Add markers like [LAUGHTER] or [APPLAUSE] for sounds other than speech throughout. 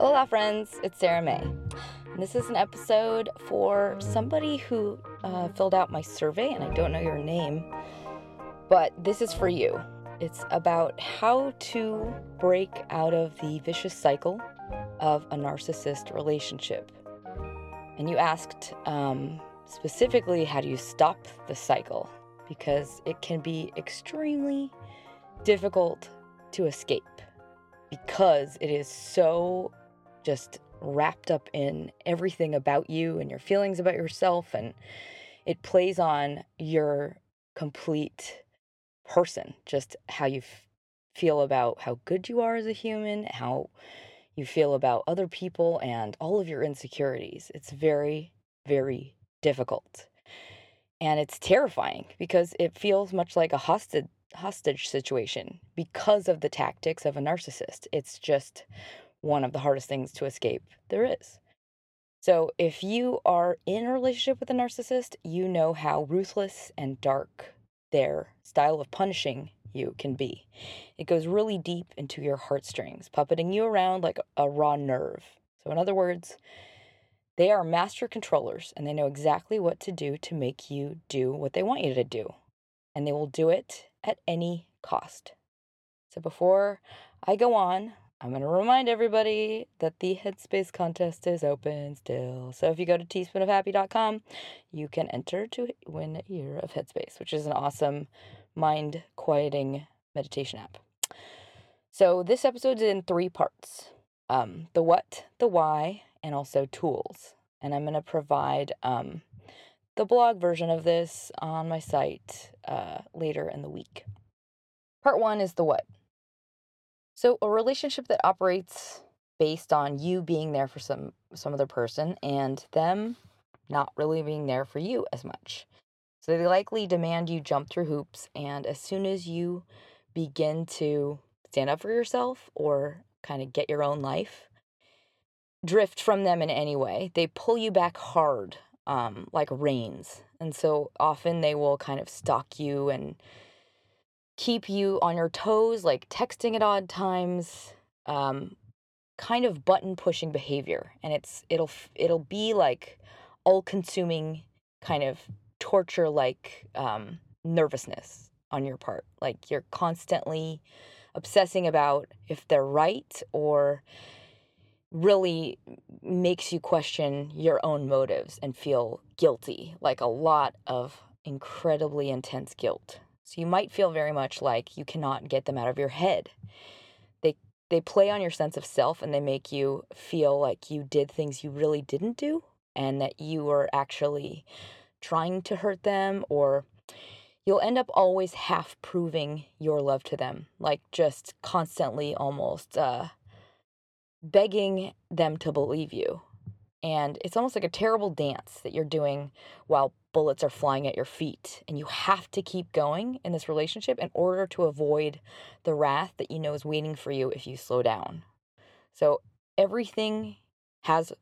Hola, friends. It's Sarah May. And this is an episode for somebody who uh, filled out my survey, and I don't know your name, but this is for you. It's about how to break out of the vicious cycle of a narcissist relationship. And you asked um, specifically, how do you stop the cycle? Because it can be extremely difficult to escape because it is so just wrapped up in everything about you and your feelings about yourself and it plays on your complete person just how you f- feel about how good you are as a human how you feel about other people and all of your insecurities. It's very very difficult. And it's terrifying because it feels much like a hostage hostage situation because of the tactics of a narcissist. It's just one of the hardest things to escape there is. So, if you are in a relationship with a narcissist, you know how ruthless and dark their style of punishing you can be. It goes really deep into your heartstrings, puppeting you around like a raw nerve. So, in other words, they are master controllers and they know exactly what to do to make you do what they want you to do. And they will do it at any cost. So, before I go on, I'm going to remind everybody that the Headspace contest is open still. So if you go to teaspoonofhappy.com, you can enter to win a year of Headspace, which is an awesome mind quieting meditation app. So this episode is in three parts um, the what, the why, and also tools. And I'm going to provide um, the blog version of this on my site uh, later in the week. Part one is the what. So a relationship that operates based on you being there for some some other person and them not really being there for you as much. So they likely demand you jump through hoops and as soon as you begin to stand up for yourself or kind of get your own life, drift from them in any way, they pull you back hard, um, like reins. And so often they will kind of stalk you and keep you on your toes, like texting at odd times, um, kind of button pushing behavior, and it's it'll it'll be like all consuming kind of torture like um, nervousness on your part. Like you're constantly obsessing about if they're right or really makes you question your own motives and feel guilty, like a lot of incredibly intense guilt. So you might feel very much like you cannot get them out of your head. They they play on your sense of self and they make you feel like you did things you really didn't do and that you were actually trying to hurt them or you'll end up always half proving your love to them, like just constantly almost uh, begging them to believe you. And it's almost like a terrible dance that you're doing while bullets are flying at your feet. And you have to keep going in this relationship in order to avoid the wrath that you know is waiting for you if you slow down. So everything has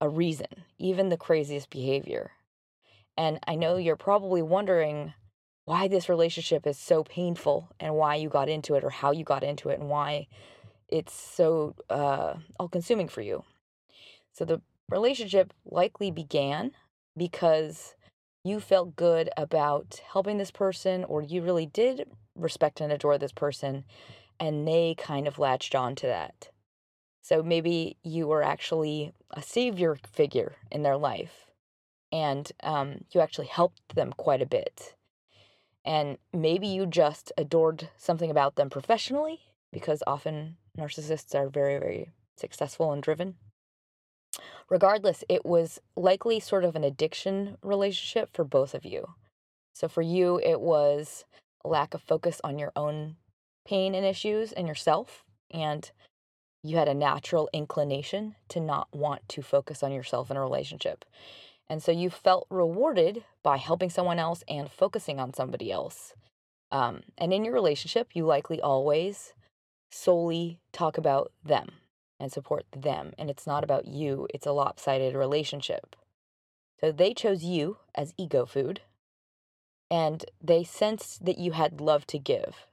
a reason, even the craziest behavior. And I know you're probably wondering why this relationship is so painful and why you got into it or how you got into it and why it's so uh, all consuming for you. So the relationship likely began because you felt good about helping this person or you really did respect and adore this person and they kind of latched on to that. So maybe you were actually a savior figure in their life and um, you actually helped them quite a bit. And maybe you just adored something about them professionally because often narcissists are very, very successful and driven. Regardless, it was likely sort of an addiction relationship for both of you. So for you, it was a lack of focus on your own pain and issues and yourself. And you had a natural inclination to not want to focus on yourself in a relationship. And so you felt rewarded by helping someone else and focusing on somebody else. Um, and in your relationship, you likely always solely talk about them and support them. And it's not about you, it's a lopsided relationship. So they chose you as ego food and they sensed that you had love to give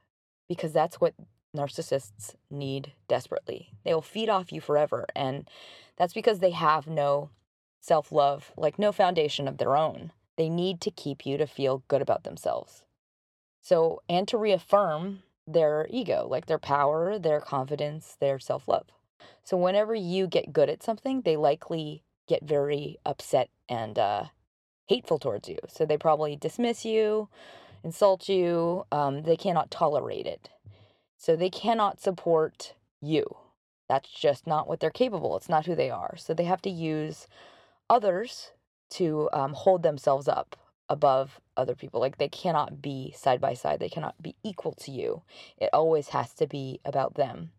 because that's what narcissists need desperately. They will feed off you forever. And that's because they have no self love, like no foundation of their own. They need to keep you to feel good about themselves. So, and to reaffirm their ego, like their power, their confidence, their self love. So, whenever you get good at something, they likely get very upset and uh, hateful towards you. So, they probably dismiss you, insult you, um, they cannot tolerate it. So, they cannot support you. That's just not what they're capable. It's not who they are. So, they have to use others to um, hold themselves up above other people. Like they cannot be side by side, they cannot be equal to you. It always has to be about them.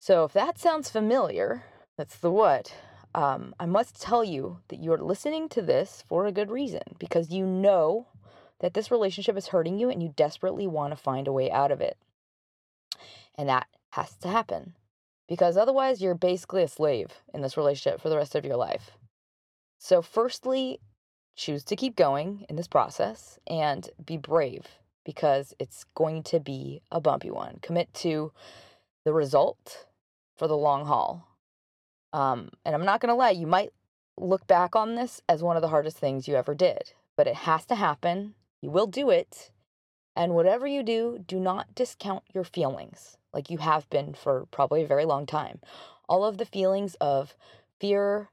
So if that sounds familiar, that's the what. Um, I must tell you that you're listening to this for a good reason because you know that this relationship is hurting you and you desperately want to find a way out of it. And that has to happen because otherwise you're basically a slave in this relationship for the rest of your life. So, firstly, choose to keep going in this process and be brave because it's going to be a bumpy one. Commit to the result for the long haul. Um, and I'm not going to lie, you might look back on this as one of the hardest things you ever did, but it has to happen. You will do it. And whatever you do, do not discount your feelings like you have been for probably a very long time. All of the feelings of fear,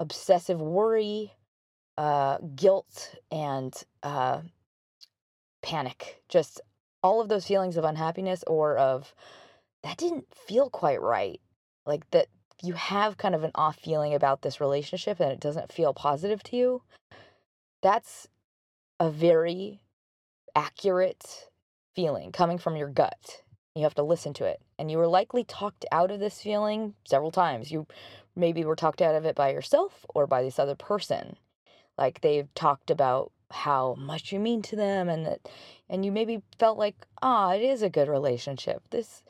obsessive worry, uh, guilt and uh, panic. Just all of those feelings of unhappiness or of that didn't feel quite right. Like that you have kind of an off feeling about this relationship and it doesn't feel positive to you. That's a very accurate feeling coming from your gut. You have to listen to it. And you were likely talked out of this feeling several times. You maybe were talked out of it by yourself or by this other person like they've talked about how much you mean to them and that and you maybe felt like ah oh, it is a good relationship this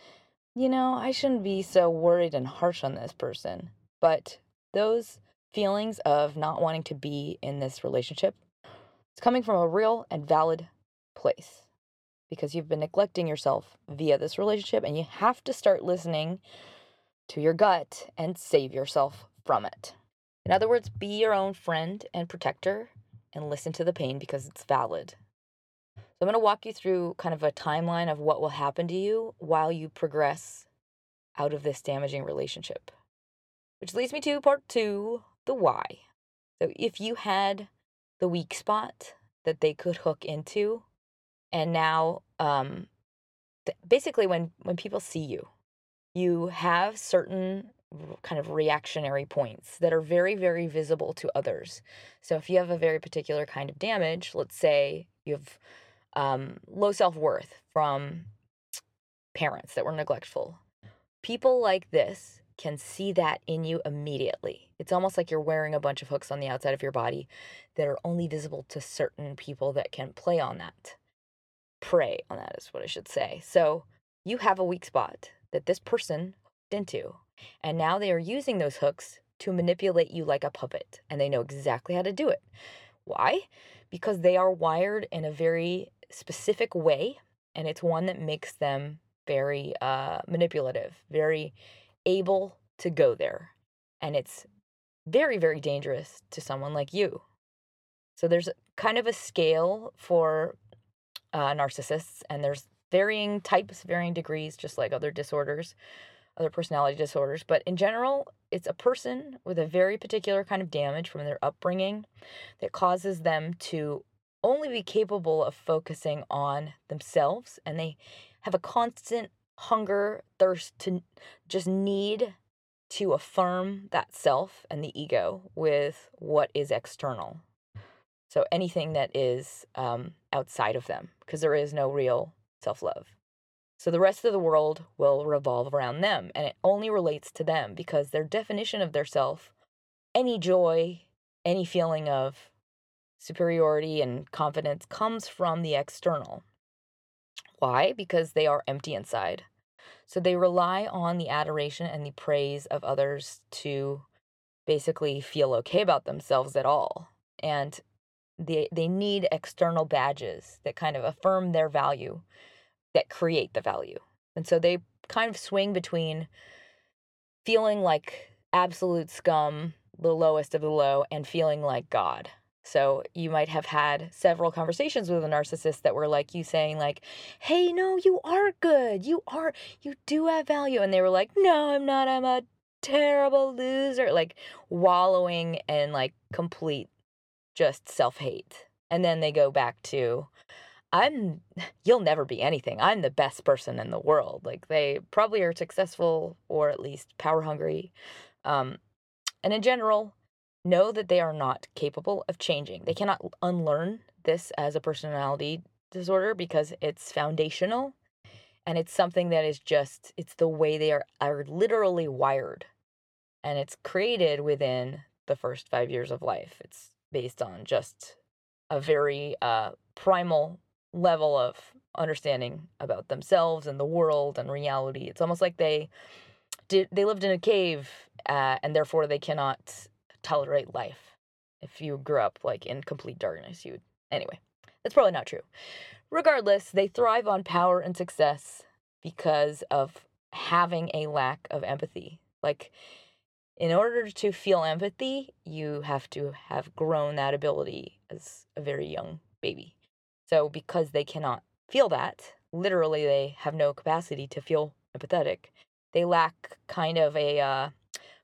you know i shouldn't be so worried and harsh on this person but those feelings of not wanting to be in this relationship it's coming from a real and valid place because you've been neglecting yourself via this relationship and you have to start listening to your gut and save yourself from it in other words, be your own friend and protector and listen to the pain because it's valid. So I'm going to walk you through kind of a timeline of what will happen to you while you progress out of this damaging relationship. Which leads me to part two the why. So if you had the weak spot that they could hook into, and now um, th- basically when when people see you, you have certain kind of reactionary points that are very, very visible to others. So if you have a very particular kind of damage, let's say you have um, low self worth from parents that were neglectful, people like this can see that in you immediately. It's almost like you're wearing a bunch of hooks on the outside of your body that are only visible to certain people that can play on that. Prey on that is what I should say. So you have a weak spot that this person hooked into and now they are using those hooks to manipulate you like a puppet, and they know exactly how to do it. Why? Because they are wired in a very specific way, and it's one that makes them very uh, manipulative, very able to go there. And it's very, very dangerous to someone like you. So there's kind of a scale for uh, narcissists, and there's varying types, varying degrees, just like other disorders other personality disorders, but in general, it's a person with a very particular kind of damage from their upbringing that causes them to only be capable of focusing on themselves and they have a constant hunger, thirst to just need to affirm that self and the ego with what is external. So anything that is um, outside of them, because there is no real self love. So the rest of the world will revolve around them, and it only relates to them because their definition of their self, any joy, any feeling of superiority and confidence comes from the external. Why? Because they are empty inside. So they rely on the adoration and the praise of others to basically feel okay about themselves at all. And they they need external badges that kind of affirm their value that create the value. And so they kind of swing between feeling like absolute scum, the lowest of the low, and feeling like God. So you might have had several conversations with a narcissist that were like you saying like, "Hey, no, you are good. You are you do have value." And they were like, "No, I'm not. I'm a terrible loser." Like wallowing in like complete just self-hate. And then they go back to I'm you'll never be anything. I'm the best person in the world. Like they probably are successful or at least power hungry. Um and in general, know that they are not capable of changing. They cannot unlearn this as a personality disorder because it's foundational and it's something that is just it's the way they are are literally wired and it's created within the first 5 years of life. It's based on just a very uh primal level of understanding about themselves and the world and reality. It's almost like they did they lived in a cave uh, and therefore they cannot tolerate life. If you grew up like in complete darkness, you would. Anyway, that's probably not true. Regardless, they thrive on power and success because of having a lack of empathy. Like, in order to feel empathy, you have to have grown that ability as a very young baby. So, because they cannot feel that, literally, they have no capacity to feel empathetic. They lack kind of a uh,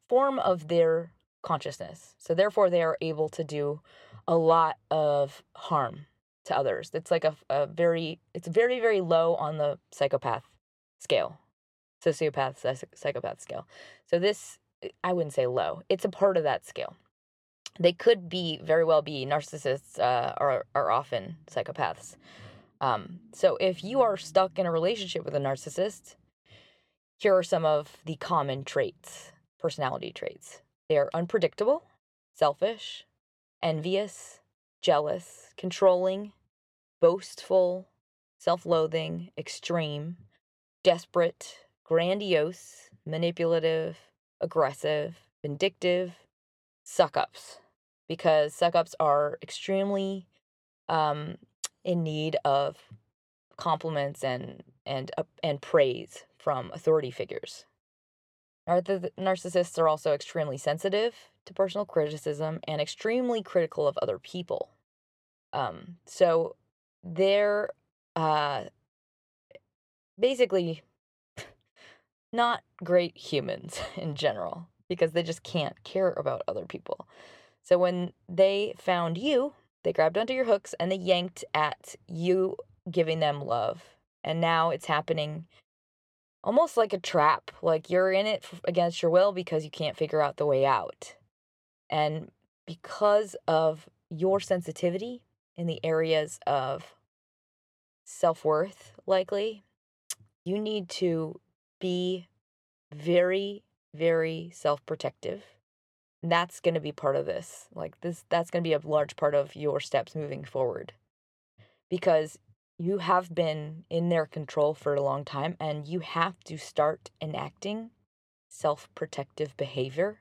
form of their consciousness. So therefore, they are able to do a lot of harm to others. It's like a, a very, it's very, very low on the psychopath scale, sociopath, psychopath scale. So this, I wouldn't say low. It's a part of that scale. They could be very well be narcissists uh, are are often psychopaths. Um, so if you are stuck in a relationship with a narcissist, here are some of the common traits, personality traits. They are unpredictable, selfish, envious, jealous, controlling, boastful, self loathing, extreme, desperate, grandiose, manipulative, aggressive, vindictive, suck ups. Because suck ups are extremely um, in need of compliments and and uh, and praise from authority figures. Narcissists are also extremely sensitive to personal criticism and extremely critical of other people. Um, so they're uh, basically not great humans [LAUGHS] in general because they just can't care about other people. So when they found you, they grabbed onto your hooks and they yanked at you giving them love. And now it's happening almost like a trap. Like you're in it against your will because you can't figure out the way out. And because of your sensitivity in the areas of self worth, likely, you need to be very, very self protective. That's going to be part of this. Like, this, that's going to be a large part of your steps moving forward. Because you have been in their control for a long time and you have to start enacting self protective behavior,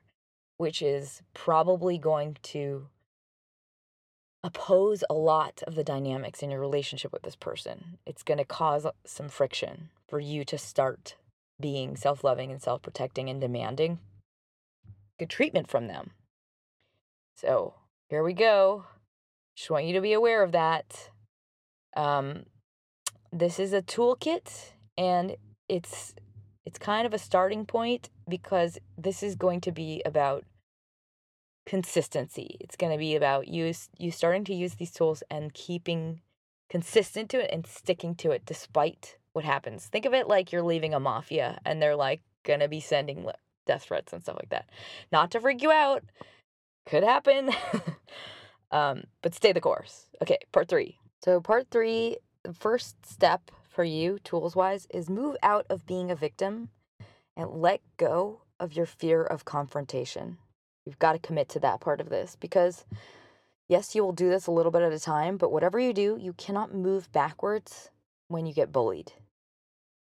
which is probably going to oppose a lot of the dynamics in your relationship with this person. It's going to cause some friction for you to start being self loving and self protecting and demanding good treatment from them. So here we go. Just want you to be aware of that. Um, this is a toolkit and it's it's kind of a starting point because this is going to be about consistency. It's going to be about you you starting to use these tools and keeping consistent to it and sticking to it despite what happens. Think of it like you're leaving a mafia and they're like going to be sending death threats and stuff like that. Not to freak you out. Could happen. [LAUGHS] Um, but stay the course. Okay, part three. So, part three, the first step for you, tools wise, is move out of being a victim and let go of your fear of confrontation. You've got to commit to that part of this because, yes, you will do this a little bit at a time, but whatever you do, you cannot move backwards when you get bullied.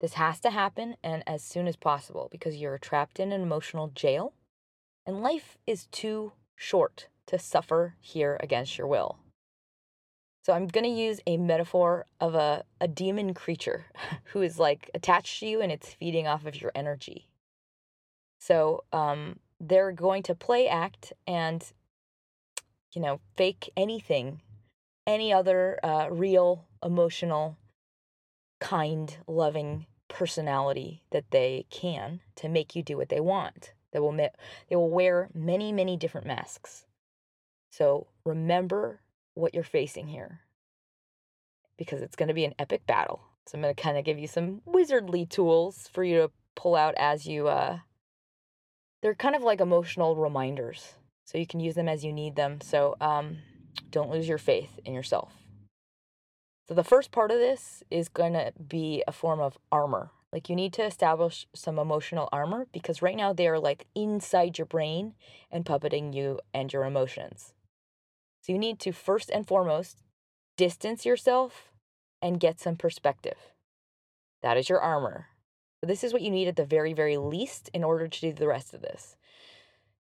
This has to happen and as soon as possible because you're trapped in an emotional jail and life is too short to suffer here against your will. So I'm going to use a metaphor of a, a demon creature [LAUGHS] who is like attached to you and it's feeding off of your energy. So um, they're going to play act and, you know, fake anything, any other uh, real, emotional, kind, loving personality that they can to make you do what they want. They will, they will wear many, many different masks. So remember what you're facing here because it's going to be an epic battle. So I'm going to kind of give you some wizardly tools for you to pull out as you uh they're kind of like emotional reminders. So you can use them as you need them. So um don't lose your faith in yourself. So the first part of this is going to be a form of armor. Like you need to establish some emotional armor because right now they are like inside your brain and puppeting you and your emotions. So you need to first and foremost distance yourself and get some perspective. That is your armor. This is what you need at the very, very least in order to do the rest of this.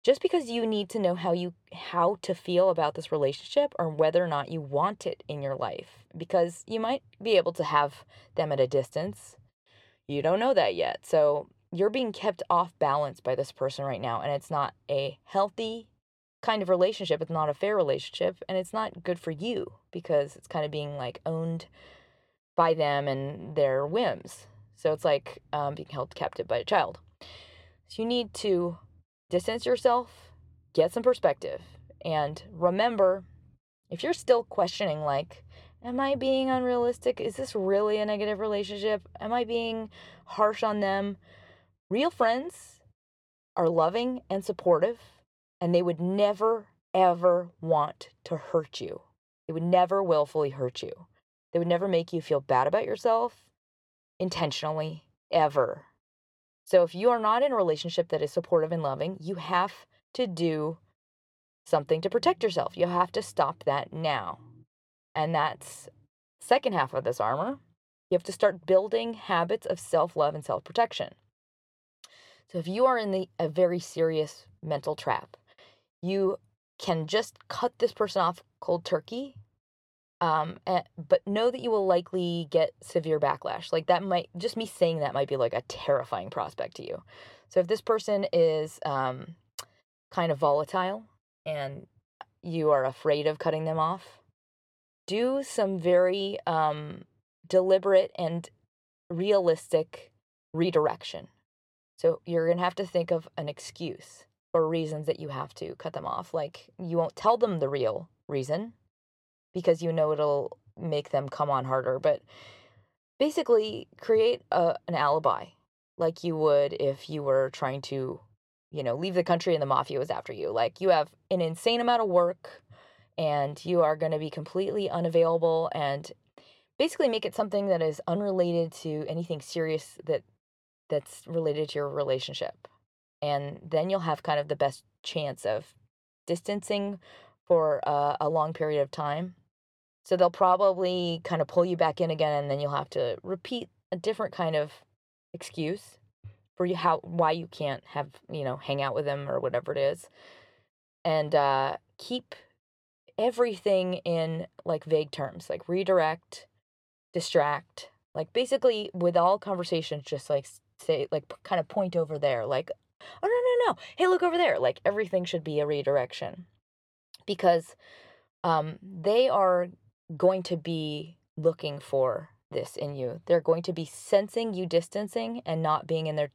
Just because you need to know how you how to feel about this relationship or whether or not you want it in your life because you might be able to have them at a distance. You don't know that yet. So you're being kept off balance by this person right now and it's not a healthy kind of relationship. It's not a fair relationship and it's not good for you because it's kind of being like owned by them and their whims. So it's like um, being held captive by a child. So you need to distance yourself, get some perspective, and remember if you're still questioning, like, am I being unrealistic? Is this really a negative relationship? Am I being harsh on them? Real friends are loving and supportive and they would never, ever want to hurt you. They would never willfully hurt you. They would never make you feel bad about yourself intentionally, ever. So if you are not in a relationship that is supportive and loving, you have to do something to protect yourself. You have to stop that now. And that's second half of this armor. You have to start building habits of self-love and self-protection. So if you are in the a very serious mental trap, you can just cut this person off cold turkey um and, but know that you will likely get severe backlash. Like that might just me saying that might be like a terrifying prospect to you. So if this person is um kind of volatile and you are afraid of cutting them off do some very um deliberate and realistic redirection. So you're to have to think of an excuse or reasons that you have to cut them off. Like you won't tell them the real reason because you know it'll make them come on harder, but basically create a, an alibi like you would if you were trying to, you know, leave the country and the mafia was after you. Like you have an insane amount of work and you are going to be completely unavailable and basically make it something that is unrelated to anything serious that that's related to your relationship and then you'll have kind of the best chance of distancing for uh, a long period of time. So they'll probably kind of pull you back in again, and then you'll have to repeat a different kind of excuse for you how why you can't have you know hang out with them or whatever it is, and uh, keep everything in like vague terms, like redirect, distract, like basically with all conversations, just like say like kind of point over there, like oh no no no. Hey look over there. Like everything should be a redirection because um they are going to be looking for this in you. They're going to be sensing you distancing and not being in their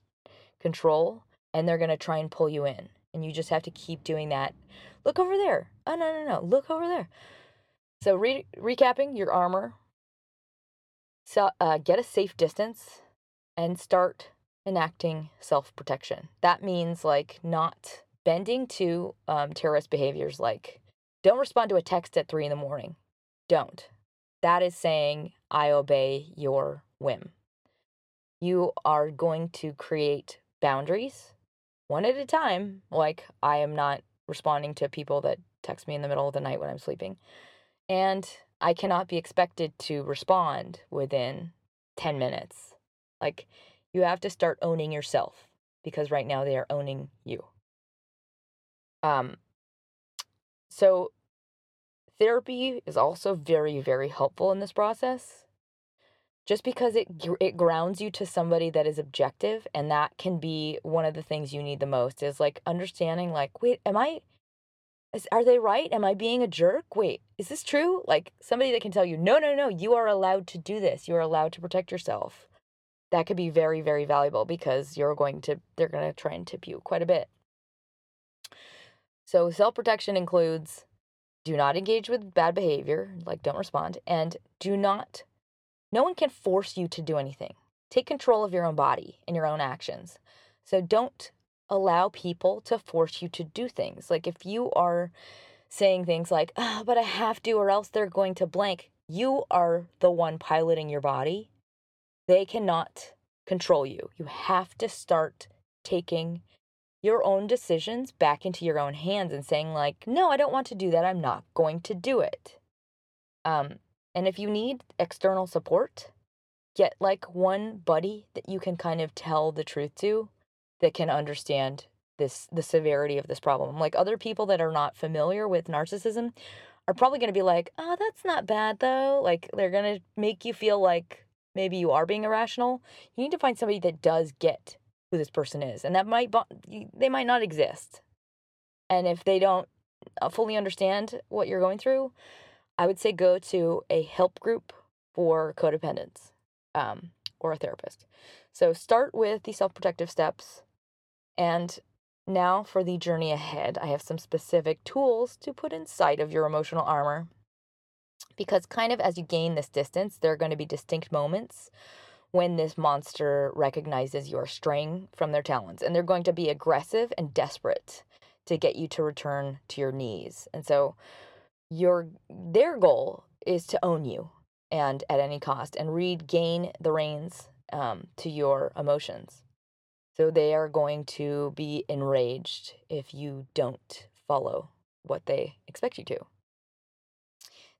control and they're going to try and pull you in and you just have to keep doing that. Look over there. Oh no no no. Look over there. So re- recapping your armor. So uh, get a safe distance and start enacting self protection. That means like not bending to um, terrorist behaviors like Don't respond to a text at three in the morning. Don't. That is saying, I obey your whim. You are going to create boundaries one at a time. Like, I am not responding to people that text me in the middle of the night when I'm sleeping. And I cannot be expected to respond within 10 minutes. Like, you have to start owning yourself because right now they are owning you. Um, so, therapy is also very, very helpful in this process. Just because it it grounds you to somebody that is objective, and that can be one of the things you need the most is like understanding, like, wait, am I? Is, are they right? Am I being a jerk? Wait, is this true? Like somebody that can tell you, no, no, no, you are allowed to do this. You are allowed to protect yourself. That could be very, very valuable because you're going to, they're going to try and tip you quite a bit. So, self protection includes do not engage with bad behavior, like don't respond, and do not, no one can force you to do anything. Take control of your own body and your own actions. So, don't allow people to force you to do things. Like, if you are saying things like, oh, but I have to, or else they're going to blank, you are the one piloting your body. They cannot control you. You have to start taking your own decisions back into your own hands and saying like no i don't want to do that. I'm not going to do it. Um and if you need external support get like one buddy that you can kind of tell the truth to that can understand this the severity of this problem. Like other people that are not familiar with narcissism are probably going to be like oh that's not bad though. Like they're going to make you feel like maybe you are being irrational you need to find somebody that does get who this person is and that might they might not exist. And if they don't uh, fully understand what you're going through i would say go to a help group for codependents um, or a therapist. So start with the self-protective steps and now for the journey ahead i have some specific tools to put inside of your emotional armor because kind of as you gain this distance there are going to be distinct moments when this monster recognizes you're straying from their talons. And they're going to be aggressive and desperate to get you to return to your knees. And so your their goal is to own you and at any cost and regain the reins um, to your emotions. So they are going to be enraged if you don't follow what they expect you to.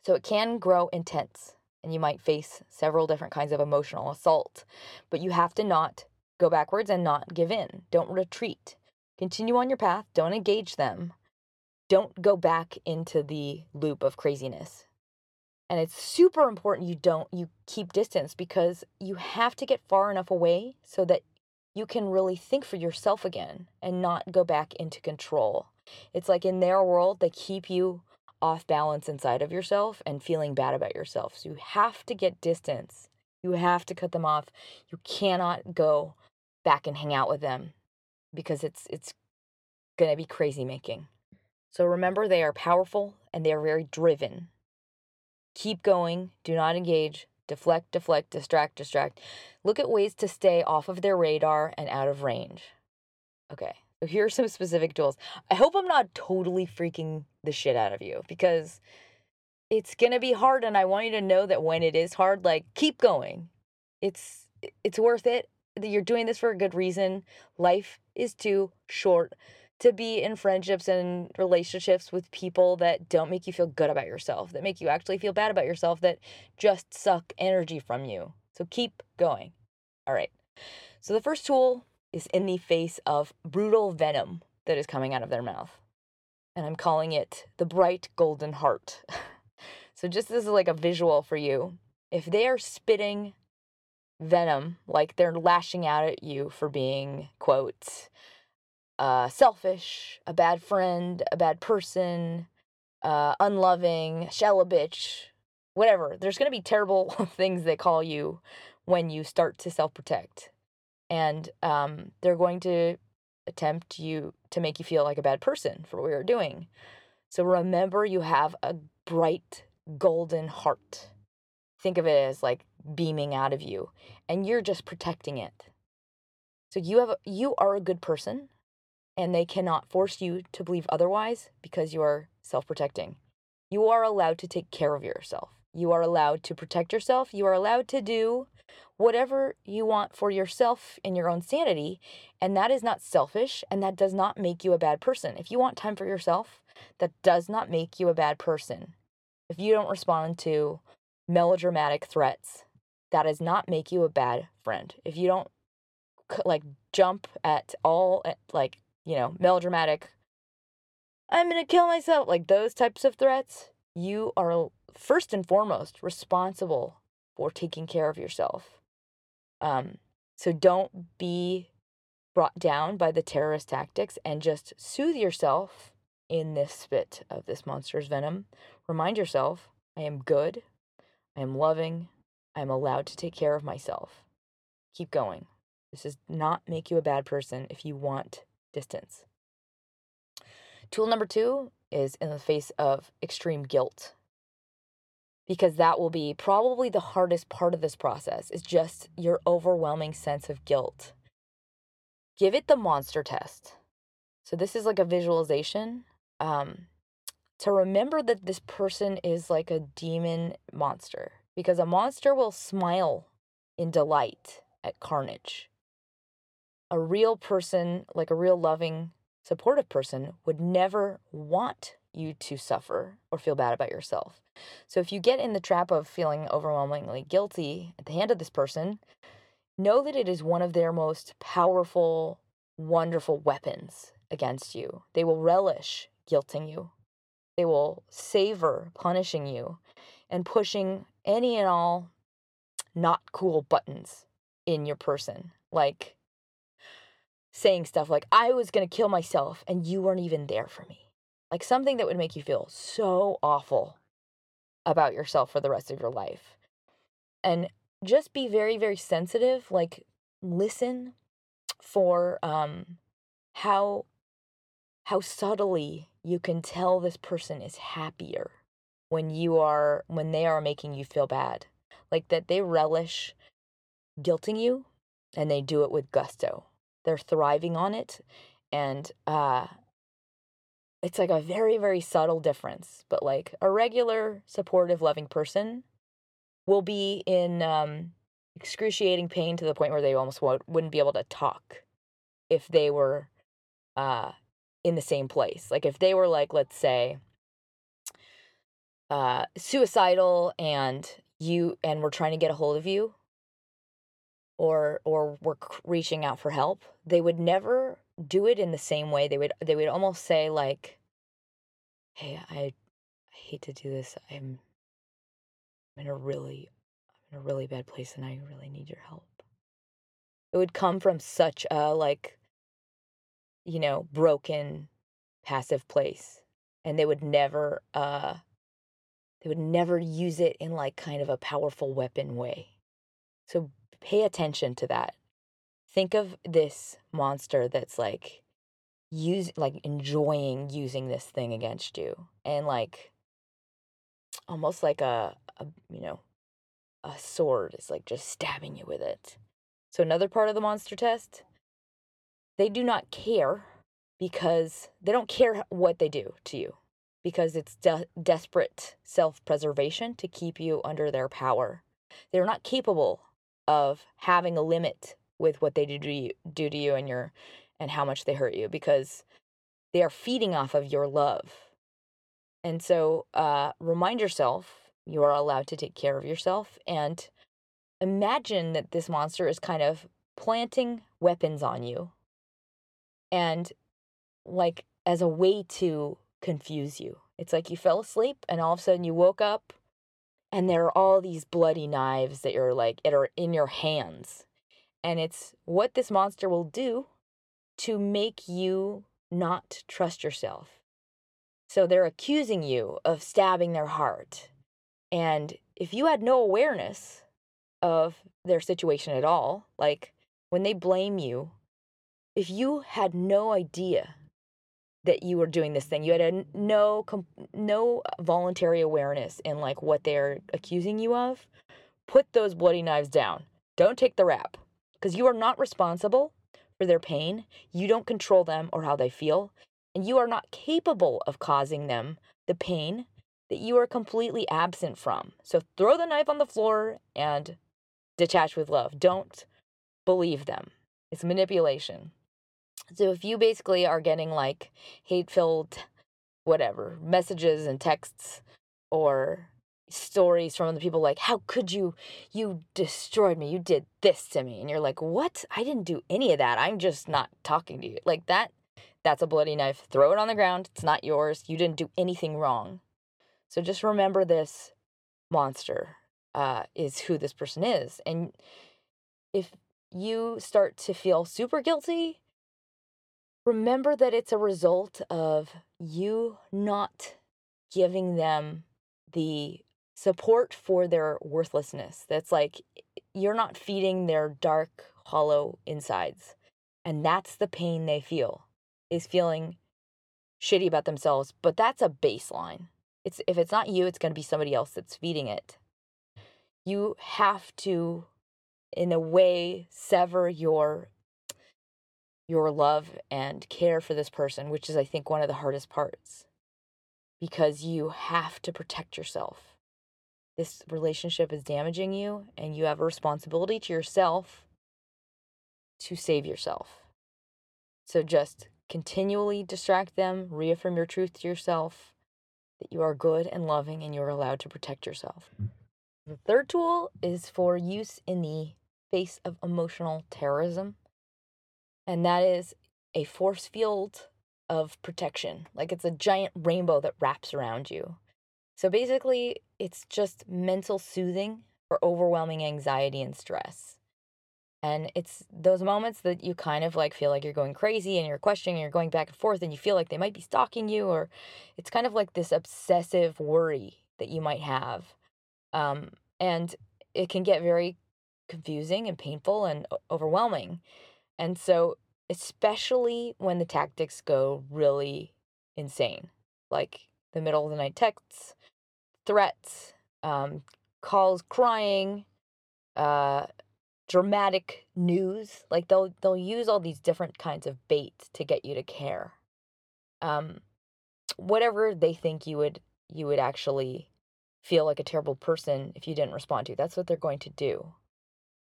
So it can grow intense and you might face several different kinds of emotional assault. But you have to not go backwards and not give in. Don't retreat. Continue on your path. Don't engage them. Don't go back into the loop of craziness. And it's super important you don't you keep distance because you have to get far enough away so that you can really think for yourself again and not go back into control. It's like in their world they keep you off balance inside of yourself and feeling bad about yourself. So you have to get distance. You have to cut them off. You cannot go back and hang out with them because it's it's going to be crazy making. So remember they are powerful and they are very driven. Keep going, do not engage, deflect, deflect, distract, distract. Look at ways to stay off of their radar and out of range. Okay. So here are some specific tools. I hope I'm not totally freaking the shit out of you because it's going to be hard and I want you to know that when it is hard like keep going. It's it's worth it. You're doing this for a good reason. Life is too short to be in friendships and relationships with people that don't make you feel good about yourself, that make you actually feel bad about yourself, that just suck energy from you. So keep going. All right. So the first tool is in the face of brutal venom that is coming out of their mouth. And I'm calling it the bright golden heart. [LAUGHS] so, just as like a visual for you, if they are spitting venom, like they're lashing out at you for being, quote, uh, selfish, a bad friend, a bad person, uh, unloving, shell a bitch, whatever. There's going to be terrible [LAUGHS] things they call you when you start to self protect and um, they're going to attempt you to make you feel like a bad person for what you're doing. So remember, you have a bright golden heart. Think of it as like beaming out of you, and you're just protecting it. So you have you are a good person, and they cannot force you to believe otherwise because you are self-protecting. You are allowed to take care of yourself. You are allowed to protect yourself. You are allowed to do whatever you want for yourself and your own sanity. And that is not selfish and that does not make you a bad person. If you want time for yourself, that does not make you a bad person. If you don't respond to melodramatic threats, that does not make you a bad friend. If you don't like jump at all like, you know, melodramatic I'm going to kill myself, like those types of threats, you are first and foremost responsible for taking care of yourself. Um, so don't be brought down by the terrorist tactics and just soothe yourself in this spit of this monster's venom. Remind yourself, I am good, I am loving, I am allowed to take care of myself. Keep going. This does not make you a bad person if you want distance. Tool number two is in the face of extreme guilt because that will be probably the hardest part of this process is just your overwhelming sense of guilt. Give it the monster test. So this is like a visualization um, to remember that this person is like a demon monster because a monster will smile in delight at carnage. A real person, like a real loving, supportive person, would never want you to suffer or feel bad about yourself. So if you get in the trap of feeling overwhelmingly guilty at the hand of this person, know that it is one of their most powerful, wonderful weapons against you. They will relish guilting you, they will savor punishing you and pushing any and all not cool buttons in your person. Like saying stuff like, I was to kill myself and you weren't even there for me like something that would make you feel so awful about yourself for the rest of your life. And just be very, very sensitive. Like, listen for um, how how subtly you can tell this person is happier when you are when they are making you feel bad like that they relish guilting you and they do it with gusto they're thriving on it and uh it's like a very, very subtle difference. But like a regular, supportive, loving person will be in um, excruciating pain to the point where they almost wouldn't be able to talk if they were uh, in the same place. Like if they were like, let's say, uh, suicidal and you and we're trying to get a hold of you or or we're reaching out for help they would never do it in the same way. They would they would almost say like, "Hey, I, I hate to do this. I'm, I'm in a really I'm in a really bad place and I really need your help." It would come from such a like you know, broken passive place and they would never uh they would never use it in like kind of a powerful weapon way. So pay attention to that think of this monster that's like use like enjoying using this thing against you and like almost like a, a you know a sword is like just stabbing you with it. So another part of the monster test they do not care because they don't care what they do to you because it's de- desperate self-preservation to keep you under their power. They're not capable of having a limit with what they do to you, do to you and your and how much they hurt you because they are feeding off of your love. And so uh, remind yourself you are allowed to take care of yourself and imagine that this monster is kind of planting weapons on you and like as a way to confuse you. It's like you fell asleep and all of a sudden you woke up and there are all these bloody knives that you're like that are in your hands and it's what this monster will do to make you not trust yourself. So they're accusing you of stabbing their heart. And if you had no awareness of their situation at all, like when they blame you, if you had no idea that you were doing this thing, you had a no no voluntary awareness in like what they're accusing you of, put those bloody knives down. Don't take the rap because you are not responsible for their pain. You don't control them or how they feel. And you are not capable of causing them the pain that you are completely absent from. So throw the knife on the floor and detach with love. Don't believe them. It's manipulation. So if you basically are getting like hate filled, whatever, messages and texts or stories from the people like, how could you, you destroyed me, you did this to me. And you're like, what? I didn't do any of that. I'm just not talking to you. Like that, that's a bloody knife. Throw it on the ground. It's not yours. You didn't do anything wrong. So just remember this monster uh, is who this person is. And if you start to feel super guilty, remember that it's a result of you not giving them the support for their worthlessness. That's like you're not feeding their dark, hollow insides. And that's the pain they feel is feeling shitty about themselves, but that's a baseline. It's if it's not you, it's going to be somebody else that's feeding it. You have to in a way sever your your love and care for this person, which is I think one of the hardest parts. Because you have to protect yourself. This relationship is damaging you and you have a responsibility to yourself to save yourself. So just continually distract them, reaffirm your truth to yourself that you are good and loving and you're allowed to protect yourself. The third tool is for use in the face of emotional terrorism, and that is a force field of protection. Like it's a giant rainbow that wraps around you. So basically, it's just mental soothing for overwhelming anxiety and stress. And it's those moments that you kind of like feel like you're going crazy and you're questioning and you're going back and forth and you feel like they might be stalking you, or it's kind of like this obsessive worry that you might have. Um, and it can get very confusing and painful and overwhelming. And so, especially when the tactics go really insane, like the middle of the night texts, threats, um, calls crying, uh, dramatic news. Like they'll they'll use all these different kinds of bait to get you to care. Um, whatever they think you would you would actually feel like a terrible person if you didn't respond to. That's what they're going to do.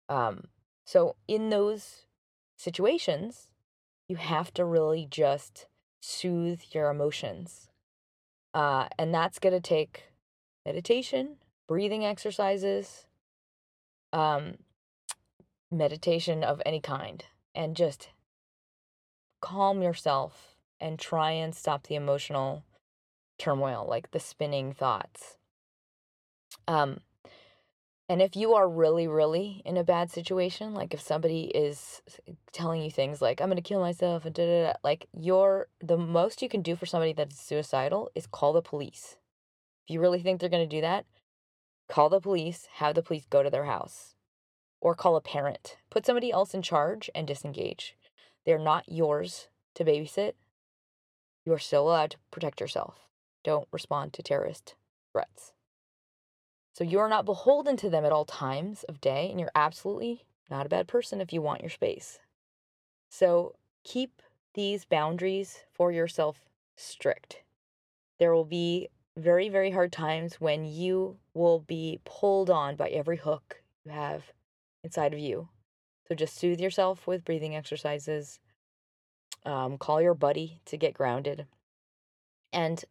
Um, so in those situations, you have to really just soothe your emotions. Uh, and that's going to take meditation, breathing exercises, um, meditation of any kind and just calm yourself and try and stop the emotional turmoil, like the spinning thoughts. Um, and if you are really, really in a bad situation, like if somebody is telling you things like, I'm going to kill myself and da da da, like you're the most you can do for somebody that's suicidal is call the police. If you really think they're going to do that, call the police, have the police go to their house or call a parent. Put somebody else in charge and disengage. They're not yours to babysit. You are still allowed to protect yourself. Don't respond to terrorist threats. So you are not beholden to them at all times of day, and you're absolutely not a bad person if you want your space. So keep these boundaries for yourself strict. There will be very, very hard times when you will be pulled on by every hook you have inside of you. So just soothe yourself with breathing exercises. Um, call your buddy to get grounded. And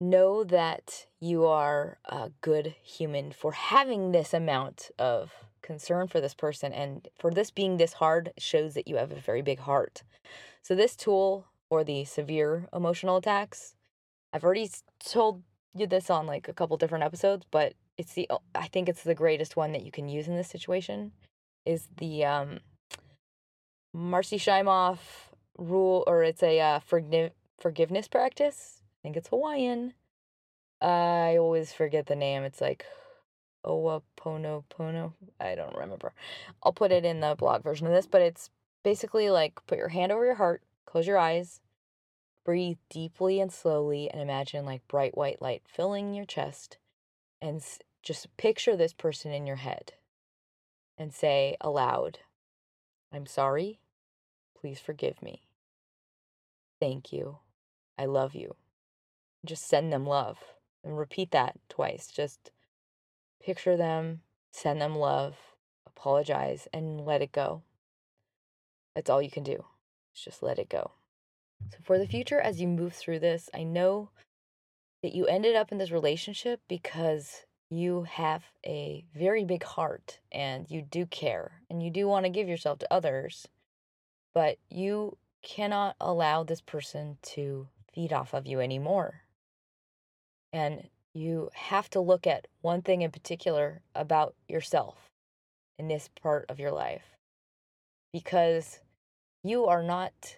know that you are a good human for having this amount of concern for this person. And for this being this hard shows that you have a very big heart. So, this tool for the severe emotional attacks, I've already told you this on like a couple different episodes, but it's the I think it's the greatest one that you can use in this situation is the um Marci Shimoff rule or it's a uh, forgive forgiveness practice. I think it's Hawaiian. I always forget the name. It's like Ho'oponopono. I don't remember. I'll put it in the blog version of this, but it's basically like put your hand over your heart, close your eyes, breathe deeply and slowly, and imagine like bright white light filling your chest and just picture this person in your head and say aloud, I'm sorry. Please forgive me. Thank you. I love you. Just send them love. And repeat that twice. Just picture them, send them love, apologize, and let it go. That's all you can do. Just let it go. So, for the future, as you move through this, I know that you ended up in this relationship because you have a very big heart and you do care and you do want to give yourself to others, but you cannot allow this person to feed off of you anymore. And you have to look at one thing in particular about yourself in this part of your life because you are not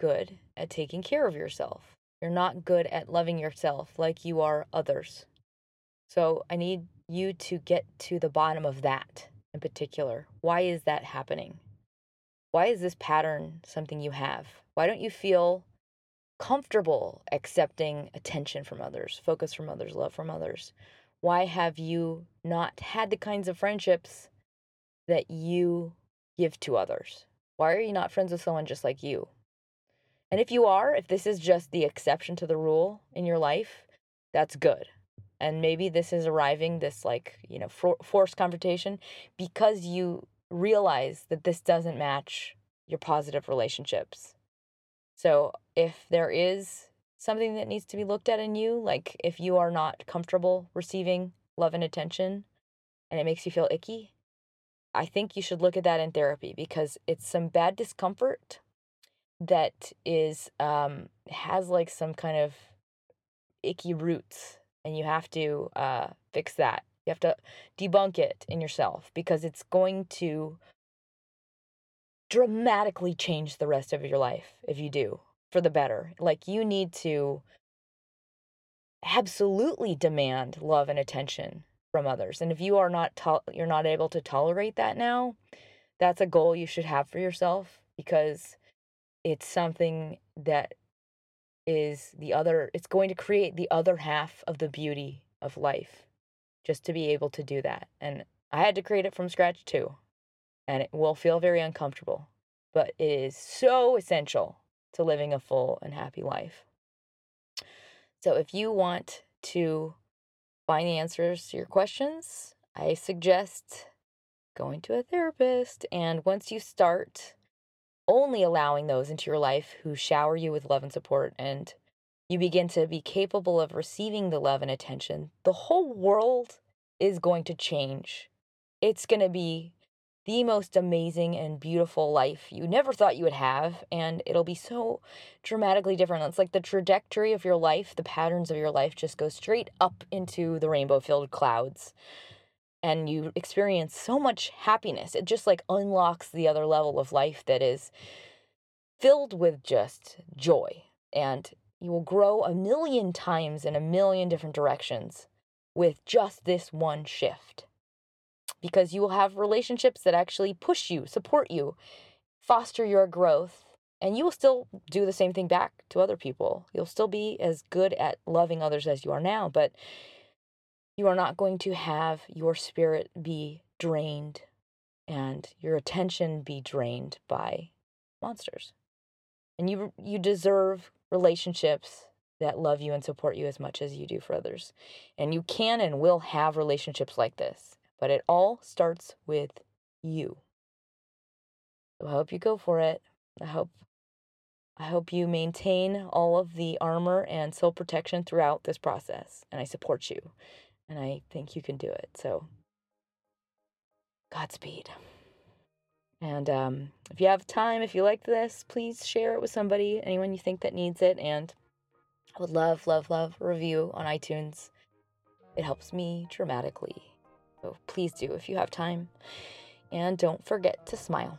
good at taking care of yourself. You're not good at loving yourself like you are others. So I need you to get to the bottom of that in particular. Why is that happening? Why is this pattern something you have? Why don't you feel comfortable accepting attention from others, focus from others, love from others? Why have you not had the kinds of friendships that you give to others? Why are you not friends with someone just like you? And if you are, if this is just the exception to the rule in your life, that's good. And maybe this is arriving, this like, you know, for- forced confrontation, because you realize that this doesn't match your positive relationships. So if there is something that needs to be looked at in you, like if you are not comfortable receiving love and attention and it makes you feel icky, I think you should look at that in therapy because it's some bad discomfort that is um has like some kind of icky roots and you have to uh fix that. You have to debunk it in yourself because it's going to dramatically change the rest of your life if you do for the better. Like you need to absolutely demand love and attention from others. And if you are not to- you're not able to tolerate that now, that's a goal you should have for yourself because it's something that is the other it's going to create the other half of the beauty of life just to be able to do that. And I had to create it from scratch too. And it will feel very uncomfortable, but it is so essential to living a full and happy life. So if you want to find the answers to your questions, I suggest going to a therapist. And once you start only allowing those into your life who shower you with love and support and you begin to be capable of receiving the love and attention, the whole world is going to change. It's going to be the most amazing and beautiful life you never thought you would have. And it'll be so dramatically different. It's like the trajectory of your life, the patterns of your life just go straight up into the rainbow filled clouds. And you experience so much happiness. It just like unlocks the other level of life that is filled with just joy. And you will grow a million times in a million different directions with just this one shift because you will have relationships that actually push you, support you, foster your growth, and you will still do the same thing back to other people. You'll still be as good at loving others as you are now, but you are not going to have your spirit be drained and your attention be drained by monsters. And you you deserve relationships that love you and support you as much as you do for others. And you can and will have relationships like this. But it all starts with you. So I hope you go for it. I hope I hope you maintain all of the armor and soul protection throughout this process. And I support you. And I think you can do it. So Godspeed. And um, if you have time, if you like this, please share it with somebody, anyone you think that needs it. And I would love, love, love review on iTunes. It helps me dramatically. So please do if you have time. And don't forget to smile.